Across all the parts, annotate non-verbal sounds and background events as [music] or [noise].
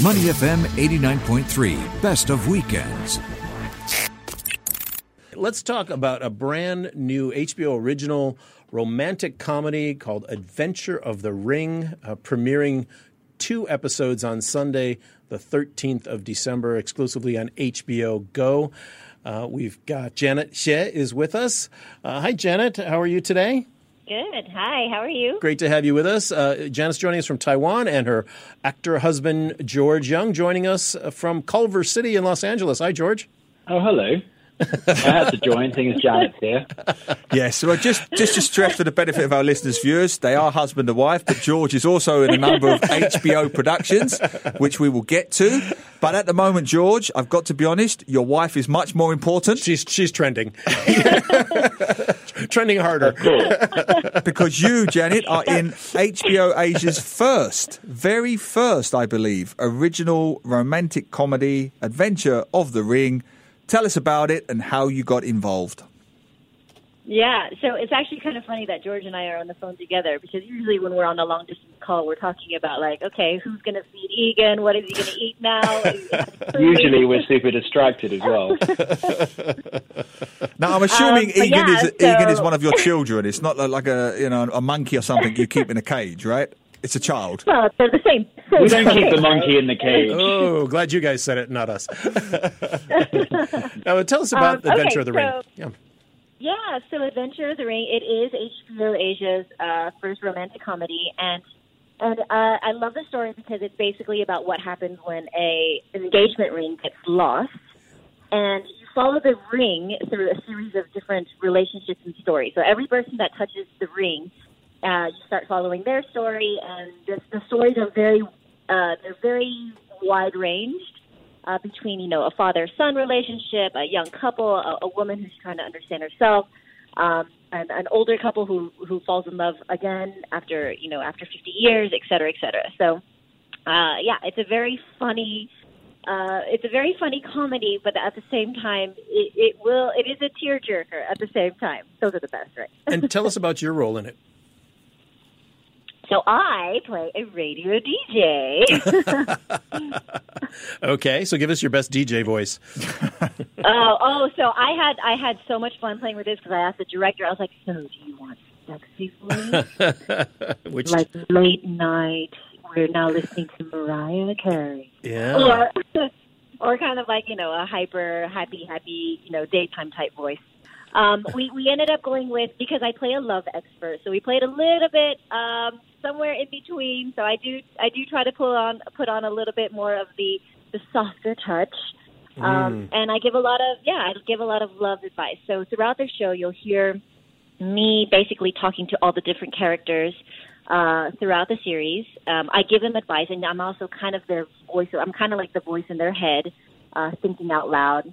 Money FM 89.3, best of weekends. Let's talk about a brand new HBO original romantic comedy called Adventure of the Ring, uh, premiering two episodes on Sunday, the 13th of December, exclusively on HBO Go. Uh, we've got Janet Hsieh is with us. Uh, hi, Janet. How are you today? Good. Hi. How are you? Great to have you with us. Uh, Janet's joining us from Taiwan, and her actor husband George Young joining us from Culver City in Los Angeles. Hi, George. Oh, hello. [laughs] I had to join, seeing as Janet's here. Yes, well, just just to stress for the benefit of our listeners, viewers, they are husband and wife, but George is also in a number of HBO productions, which we will get to. But at the moment, George, I've got to be honest, your wife is much more important. She's she's trending, [laughs] trending harder. [laughs] because you, Janet, are in HBO Asia's first, very first, I believe, original romantic comedy adventure of the Ring. Tell us about it and how you got involved. Yeah, so it's actually kind of funny that George and I are on the phone together because usually when we're on a long distance call, we're talking about like, okay, who's going to feed Egan? What is he going to eat now? Usually we're super distracted as well. Now, I'm assuming Um, Egan, yeah, is, Egan is one of your children. It's not like a you know a monkey or something you keep in a cage, right? It's a child. well, they're the same. We don't keep the monkey in the cage. Oh, glad you guys said it, not us. [laughs] now, tell us about Um, the Adventure of the Ring. Yeah. Yeah, so Adventure of the Ring, it is HBO Asia's uh, first romantic comedy, and and uh, I love the story because it's basically about what happens when a engagement ring gets lost, and you follow the ring through a series of different relationships and stories. So every person that touches the ring, uh, you start following their story, and the, the stories are very uh, they're very wide ranged uh, between you know a father son relationship, a young couple, a, a woman who's trying to understand herself, um, and an older couple who who falls in love again after you know after 50 years, et cetera, et cetera. So uh, yeah, it's a very funny. Uh, it's a very funny comedy, but at the same time, it, it will. It is a tearjerker at the same time. Those are the best, right? And tell us about your role in it. So I play a radio DJ. [laughs] Okay, so give us your best DJ voice. [laughs] Oh, oh, so I had I had so much fun playing with this because I asked the director. I was like, "So, do you want sexy voice, [laughs] Which, like late night? We're now listening to Mariah Carey, yeah. or or kind of like you know a hyper happy happy you know daytime type voice." Um, we we ended up going with because I play a love expert, so we played a little bit um, somewhere in between. So I do I do try to pull on put on a little bit more of the the softer touch. Um, and I give a lot of yeah, I give a lot of love advice. So throughout the show, you'll hear me basically talking to all the different characters uh, throughout the series. Um, I give them advice, and I'm also kind of their voice. I'm kind of like the voice in their head, uh, thinking out loud.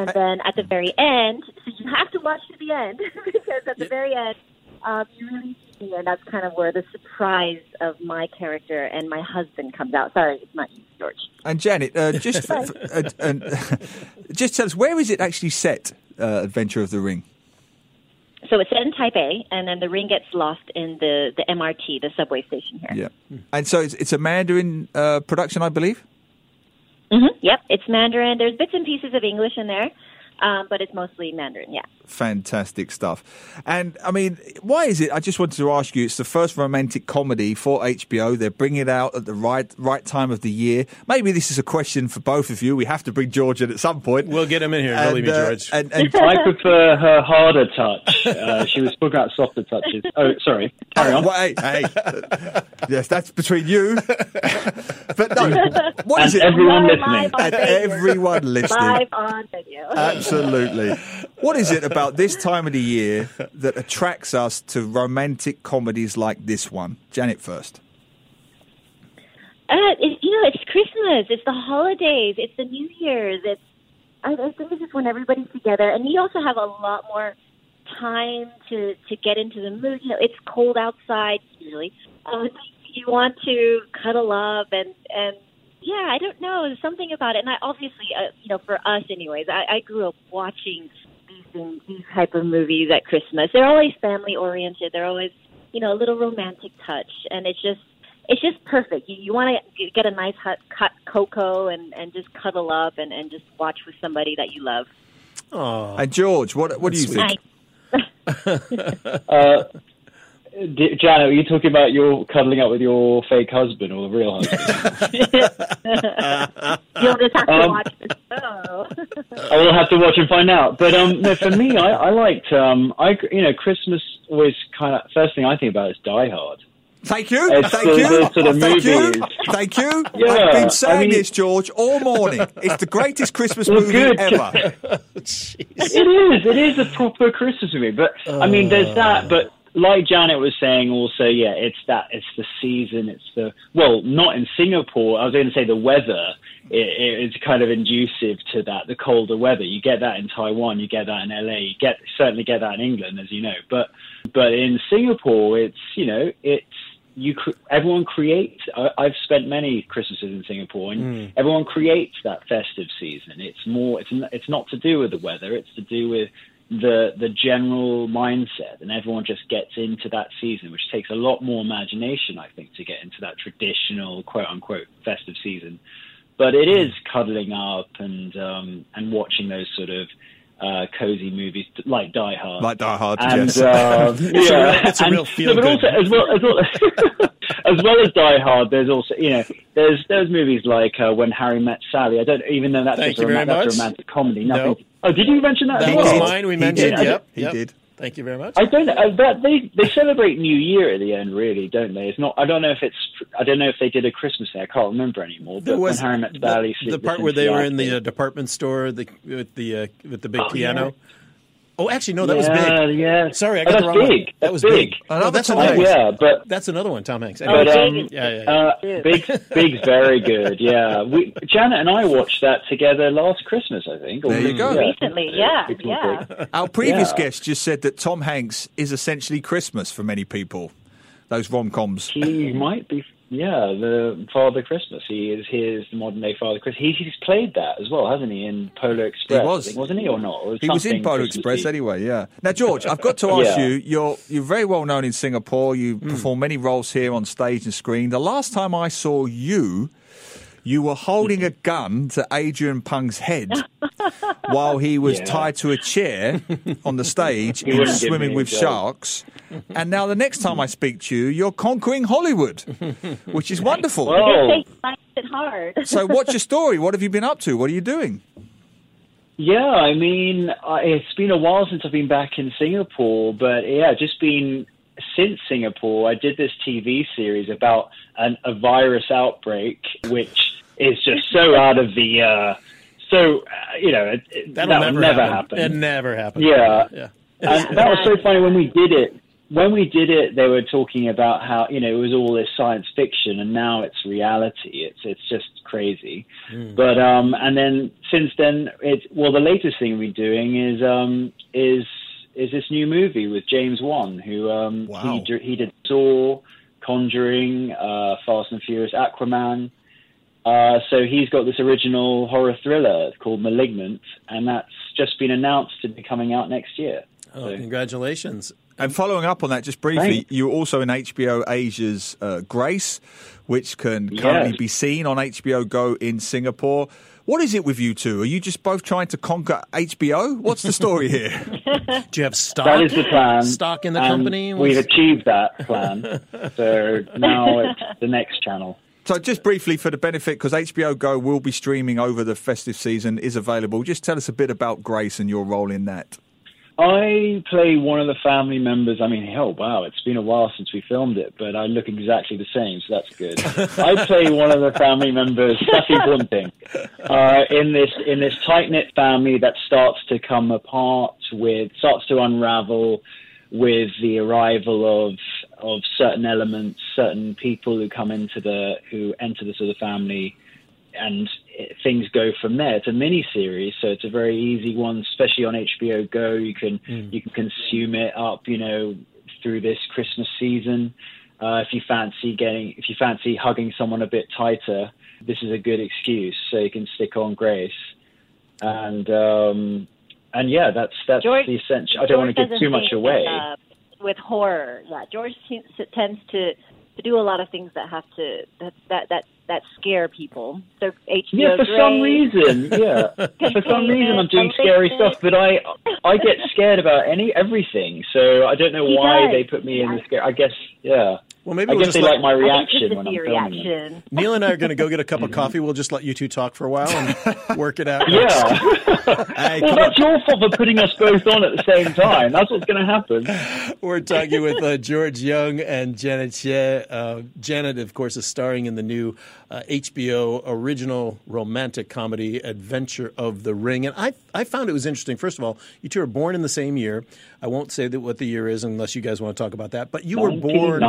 And then at the very end, so you have to watch to the end [laughs] because at the very end, um, you really see me, and that's kind of where the surprise of my character and my husband comes out. Sorry, it's not you, George. And Janet, uh, [laughs] just for, for, uh, and, [laughs] just tell us where is it actually set? Uh, Adventure of the Ring. So it's set in Taipei, and then the ring gets lost in the, the MRT, the subway station here. Yeah, and so it's, it's a Mandarin uh, production, I believe. Hmm Yep, it's Mandarin. There's bits and pieces of English in there, um, but it's mostly Mandarin. Yeah. Fantastic stuff. And I mean, why is it? I just wanted to ask you. It's the first romantic comedy for HBO. They're bringing it out at the right right time of the year. Maybe this is a question for both of you. We have to bring George in at some point. We'll get him in here. Believe me, uh, George. and, and I prefer her harder touch. Uh, she was talking about softer touches. Oh, sorry. Carry on. [laughs] Well, hey, hey. yes, that's between you. [laughs] but no, what is And it? everyone listening. and everyone listening. Live on video. Absolutely. What is it about this time of the year that attracts us to romantic comedies like this one? Janet first. Uh, it, you know, it's Christmas. It's the holidays. It's the New Year's. It's I, I think this is when everybody's together, and you also have a lot more time to to get into the mood. You know, it's cold outside usually. Uh, you want to cuddle up and and yeah, I don't know. There's something about it, and I obviously, uh, you know, for us, anyways, I, I grew up watching these things, these type of movies at Christmas. They're always family oriented. They're always, you know, a little romantic touch, and it's just it's just perfect. You, you want to get a nice hot cut cocoa and and just cuddle up and and just watch with somebody that you love. Oh, And George, what what do you That's think? Nice. [laughs] [laughs] Uh, D- are you talking about your cuddling up with your fake husband or the real husband? [laughs] [laughs] You'll just have to Um, watch the show. I will have to watch and find out. But um, no, for me, I, I liked um, I you know Christmas was kind of first thing I think about is Die Hard. Thank you, It's thank the- you, the sort of thank you, movies. thank you. [laughs] Yeah, I've been saying mean- this, George, all morning. It's the greatest Christmas movie good. ever. It is. It is a proper Christmas movie. But I mean, there's that. But like Janet was saying, also, yeah, it's that. It's the season. It's the well, not in Singapore. I was going to say the weather. It, it's kind of inducive to that. The colder weather. You get that in Taiwan. You get that in LA. You get certainly get that in England, as you know. But but in Singapore, it's you know it's you everyone creates I, I've spent many Christmases in Singapore and mm. everyone creates that festive season it's more it's it's not to do with the weather it's to do with the the general mindset and everyone just gets into that season which takes a lot more imagination I think to get into that traditional quote unquote festive season but it is cuddling up and um and watching those sort of uh, cozy movies like Die Hard, Like Die Hard, and yes. [laughs] uh, a yeah, real- it's a and- real feel no, but good. also as well as well [laughs] as well as Die Hard. There's also you know there's there's movies like uh, When Harry Met Sally. I don't even know that's Thank just a, rom- that's a romantic comedy. No. Nothing. Oh, did you mention that? That as was well? mine. We He mentioned. did. Yep. He yep. did. Thank you very much. I don't know. Uh, that they they celebrate New Year at the end, really, don't they? It's not. I don't know if it's. I don't know if they did a Christmas thing. I can't remember anymore. There But was when Harry Met the, Sally, the slipped part where they were in the uh, department store the, with the uh, with the big Oh, piano. yeah. Oh, actually, no, that was big. Yeah, Sorry, I Oh, got that's the wrong one. big. That was big. big. Another Oh, that's Tom another Hanks. one. yeah, but That's another one, Tom Hanks. Oh, But um, Big yeah, yeah, yeah. uh, Big, Big's very good. Yeah, we Janet and I watched that together last Christmas, I think. or There you go. Recently, yeah, Big, yeah. big. Our previous Yeah. guest just said that Tom Hanks is essentially Christmas for many people. Those rom coms. He might be, yeah, the Father Christmas. He is his modern day Father Christmas. He, he's played that as well, hasn't he? In Polar Express, He was, think, wasn't he, or not? Or He was in Polar Express anyway, yeah. Now, George, I've got to [laughs] ask Yeah. you, you're, you're very well known in Singapore. You hmm. perform many roles here on stage and screen. The last time I saw you, you were holding a mm-hmm. gun to Adrian Pang's head while he was Yeah. tied to a chair on the stage [laughs] in Swimming with joke. Sharks. And now the next time I speak to you, you're conquering Hollywood, which is wonderful. You Well, just take find it hard. So, what's your story? What have you been up to? What are you doing? Yeah, I mean, it's been a while since I've been back in Singapore, but yeah, just been since Singapore. I did this TV series about an, a virus outbreak, which is just so out of the. Uh, so uh, you know, it, it, That'll that never, would never happen. It never happened. Yeah. yeah. And that was so funny when we did it. When we did it, they were talking about how you know it was all this science fiction, and now it's reality. It's it's just crazy. But um, and then since then, it's well, the latest thing we're doing is um is is this new movie with James Wan, who um Wow. he dir- he did Saw, Conjuring, uh, Fast and Furious, Aquaman. Uh, so he's got this original horror thriller called *Malignant*, and that's just been announced to be coming out next year. Oh, So- congratulations. And following up on that, just briefly, Thanks. you're also in HBO Asia's uh, Grace, which can currently Yes. be seen on HBO Go in Singapore. What is it with you two? Are you just both trying to conquer HBO? What's the story here? [laughs] Do you have stock? That is the plan. Stock in the and company? We've achieved that plan. so now it's the next channel. So, just briefly for the benefit, because HBO Go will be streaming over the festive season, is available. Just tell us a bit about Grace and your role in that. I play one of the family members. I mean, hell, wow, it's been a while since we filmed it, but I look exactly the same, so that's good. [laughs] I play one of the family members, Safi Bunting, uh, in this in this tight knit family that starts to come apart with starts to unravel with the arrival of of certain elements, certain people who come into the who enter the sort of family and it, things go from there. It's a mini series, so it's a very easy one, especially on HBO Go. You can you can consume it up, you know, through this Christmas season. Uh, if you fancy getting, if you fancy hugging someone a bit tighter, this is a good excuse. So you can stick on Grace, and um, and yeah, that's that's George- the essential. I don't want to give too much away. that, uh, with horror, yeah, George te- tends to to do a lot of things that have to that that that, that scare people. So HBO Yeah, for Grey, some reason, yeah. for some [laughs] reason, I'm doing scary stuff, but I I get scared about any everything. So I don't know He why does. they put me in the scare. I guess, yeah. Well, maybe I we'll guess just they let- like my I think reaction just when I'm see filming it. reaction. Neil and I are going to go get a cup of [laughs] coffee. We'll just let you two talk for a while and work it out. [laughs] Yeah. [laughs] Hey, well, come that's your fault for putting us both on at the same time. That's what's going to happen. We're talking with uh, George Young and Janet Hsieh. Uh, Janet, of course, is starring in the new uh, HBO original romantic comedy Adventure of the Ring. And I, I found it was interesting. First of all, you two are born in the same year. I won't say that what the year is unless you guys want to talk about that. But you were born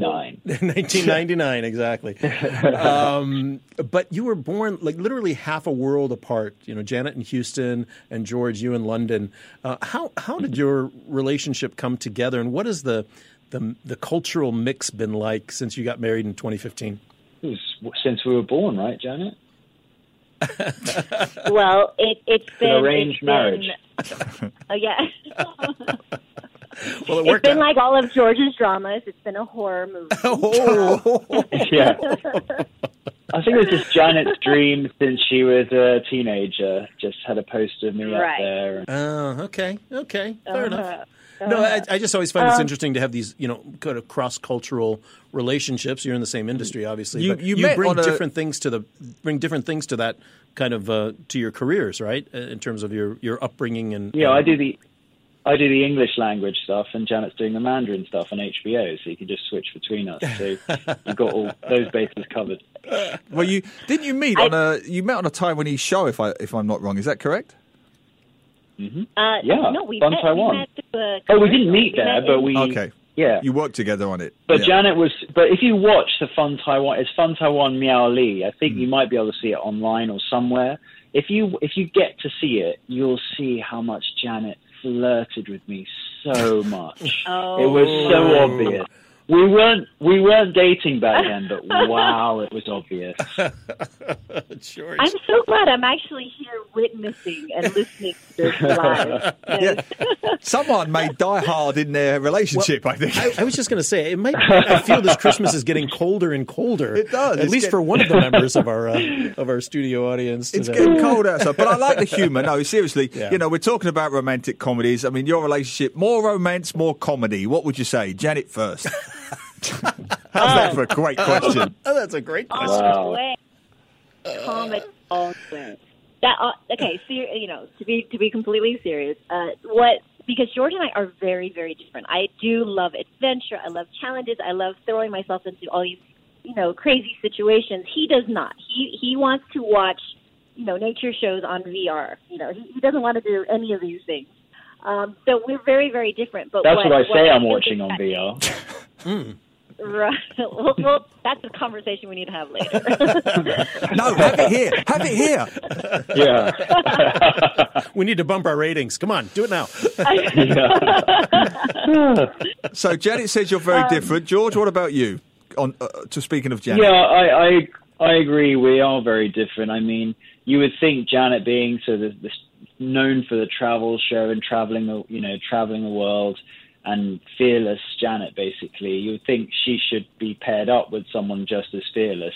1999. 1999, [laughs] exactly. Um, but you were born like literally half a world apart. You know, Janet in Houston and George, you in London. Uh, how how did your relationship come together, and what has the the the cultural mix been like since you got married in 2015? Since we were born, right, Janet? Well, it it's been arranged it's marriage. Been, uh, yeah. [laughs] Well, it It's worked been out. like all of George's dramas. It's been a horror movie. [laughs] oh, [laughs] Yeah. I think it was just Janet's dream since she was a teenager. Just had a poster of me up there. Oh, okay, okay, fair enough. Uh-huh. No, I, I just always find Um, it's interesting to have these, you know, kind of cross cultural relationships. You're in the same industry, obviously, You- but you you bring on a- different things to the bring different things to that kind of uh, to your careers, right? Uh, In terms of your your upbringing and Yeah, and- I do the I do the English language stuff, and Janet's doing the Mandarin stuff on HBO, so you can just switch between us. So you've got all [laughs] those bases covered. Well, you didn't you meet on a you met on a Taiwanese show if I if I'm not wrong. Is that correct? Uh, Yeah, no, we Fun met, Taiwan. We met through a Oh, we didn't meet there, met but we Okay. yeah. You worked together on it. But Yeah. Janet was. But if you watch the Fun Taiwan, it's Fun Taiwan Miao Li. I think you Hmm. might be able to see it online or somewhere. If you if you get to see it, you'll see how much Janet flirted with me so much. [laughs] Oh. It was so mm. obvious. We weren't we weren't dating back then, but [laughs] wow, it was obvious. [laughs] George. I'm so glad I'm actually here witnessing and listening to this live. [laughs] Yeah. Someone may die hard in their relationship. I think. I, I was just going to say, it might. I feel this Christmas is getting colder and colder. It does. at It's least get- for one of the members of our uh, of our studio audience. It's getting colder outside, but I like the humour. No, seriously, [laughs] Yeah. you know, we're talking about romantic comedies. I mean, your relationship, more romance, more comedy. What would you say, Janet first? [laughs] How's that for a great question? Oh, that's a great question. all Wow. the way. Comic all the way. That uh, okay? So you know, to be to be completely serious, uh, what because George and I are very very different. I do love adventure. I love challenges. I love throwing myself into all these you know crazy situations. He does not. He he wants to watch you know nature shows on VR. You know, he, he doesn't want to do any of these things. Um, so we're very very different. But That's what, what I say. I'm watching on that- VR. [laughs] Right. [laughs] well, well, that's a conversation we need to have later. [laughs] No, have it here. Have it here. Yeah. [laughs] We need to bump our ratings. Come on, do it now. So Janet says you're very different. George, what about you? On uh, to speaking of Janet, Yeah, I, I I agree. We are very different. I mean, you would think Janet being so the, the known for the travel show and traveling, the you know, traveling the world, and fearless Janet, basically, you would think she should be paired up with someone just as fearless.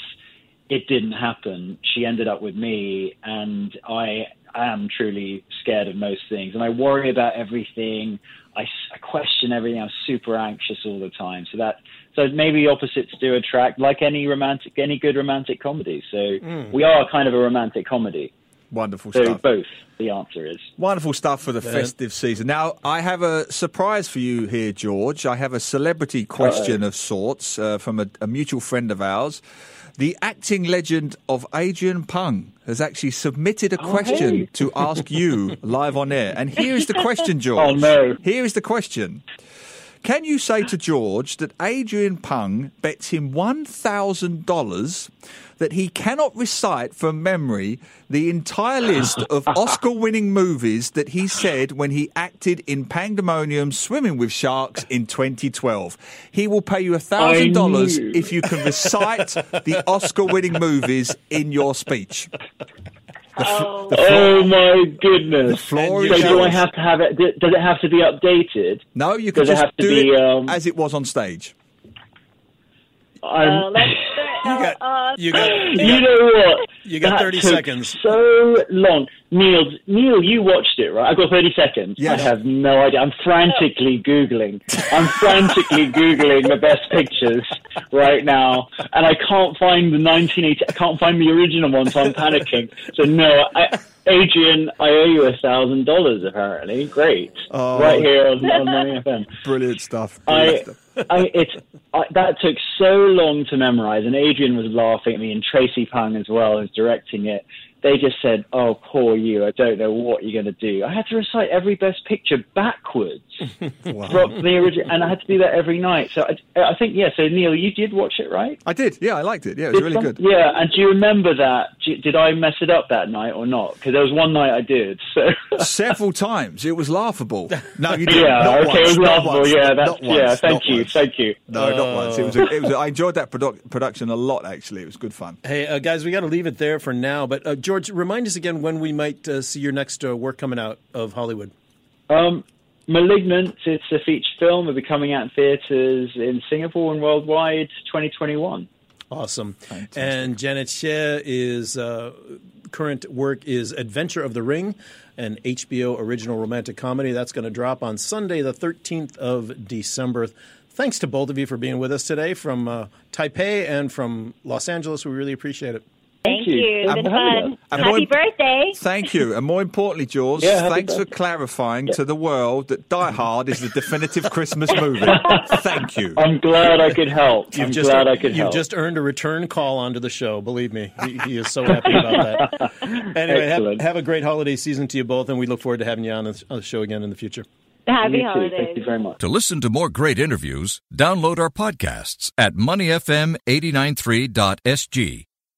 It didn't happen. She ended up with me, and I am truly scared of most things, and I worry about everything. I question everything. I'm super anxious all the time. So that so maybe opposites do attract, like any romantic, any good romantic comedy. So hmm. we are kind of a romantic comedy. Wonderful So stuff. both. The answer is. Wonderful stuff for the festive season. Now, I have a surprise for you here, George. I have a celebrity question of sorts uh, from a, a mutual friend of ours. The acting legend of Adrian Pang has actually submitted a question hey. to ask you [laughs] live on air. And here is the question, George. Oh, no. Here is the question. Can you say to George that Adrian Pang bets him $1,000 that he cannot recite from memory the entire list of [laughs] Oscar winning movies that he said when he acted in Pangdemonium Swimming with Sharks in 2012? He will pay you I $1,000 if you can recite the Oscar winning movies in your speech. [laughs] oh, Oh my goodness! floor so do I have to have it? Does it have to be updated? No, you can Does it just have to do be, it um, as it was on stage. I'm, Uh, let's, You got, uh, you got, you you know what? You got That 30 took seconds. So long, Neil. Neil, you watched it, right? I've got thirty seconds. Yes. I have no idea. I'm frantically googling. I'm frantically [laughs] googling the best pictures right now, and I can't find the 1980. I can't find the original one, so I'm panicking. So no, I, Adrian, I owe you a thousand dollars. Apparently, great. Oh. right here on, on Money [laughs] FM. Brilliant stuff. Brilliant I, stuff. I, it's I, that took so long to memorize, and Adrian was laughing at me, and Tracy Pang as well, who's directing it. They just said, "Oh, poor you! I don't know what you're going to do." I had to recite every best picture backwards [laughs] from the original, and I had to do that every night. So I, I think, yeah. So Neil, you did watch it, right? I did. Yeah, I liked it. Yeah, it was Did really some- good. Yeah, and do you remember that? Did I mess it up that night or not? Because there was one night I did. So. Several [laughs] times. It was laughable. No, you [laughs] didn't. Yeah, Not okay, once, it was laughable. once, Yeah, not that's once, yeah. Thank not you, once. thank you. No, not once. It was. A, it was. A, I enjoyed that produ- production a lot. Actually, it was good fun. Hey, uh, guys, we got to leave it there for now. But uh, George, remind us again when we might uh, see your next uh, work coming out of Hollywood. Um, Malignant, it's a feature film. It'll be coming out in theatres in Singapore and worldwide 2021. Awesome. And Janet Hsieh is uh, current work is Adventure of the Ring, an HBO original romantic comedy that's going to drop on Sunday, the 13th of December. Thanks to both of you for being with us today from uh, Taipei and from Los Angeles. We really appreciate it. Thank you. you. It's And been fun. And Happy more- birthday. Thank you, and more importantly, George, [laughs] Yeah, happy thanks for birthday. clarifying to the world that Die Hard is the definitive Christmas [laughs] movie. Thank you. I'm glad I could help. I'm just, glad I could you've help. just earned a return call onto the show. Believe me, he, he is so [laughs] happy about that. Anyway, have, have a great holiday season to you both, and we look forward to having you on the on the show again in the future. Happy you too. holidays. Thank you very much. To listen to more great interviews, download our podcasts at moneyfm893.sg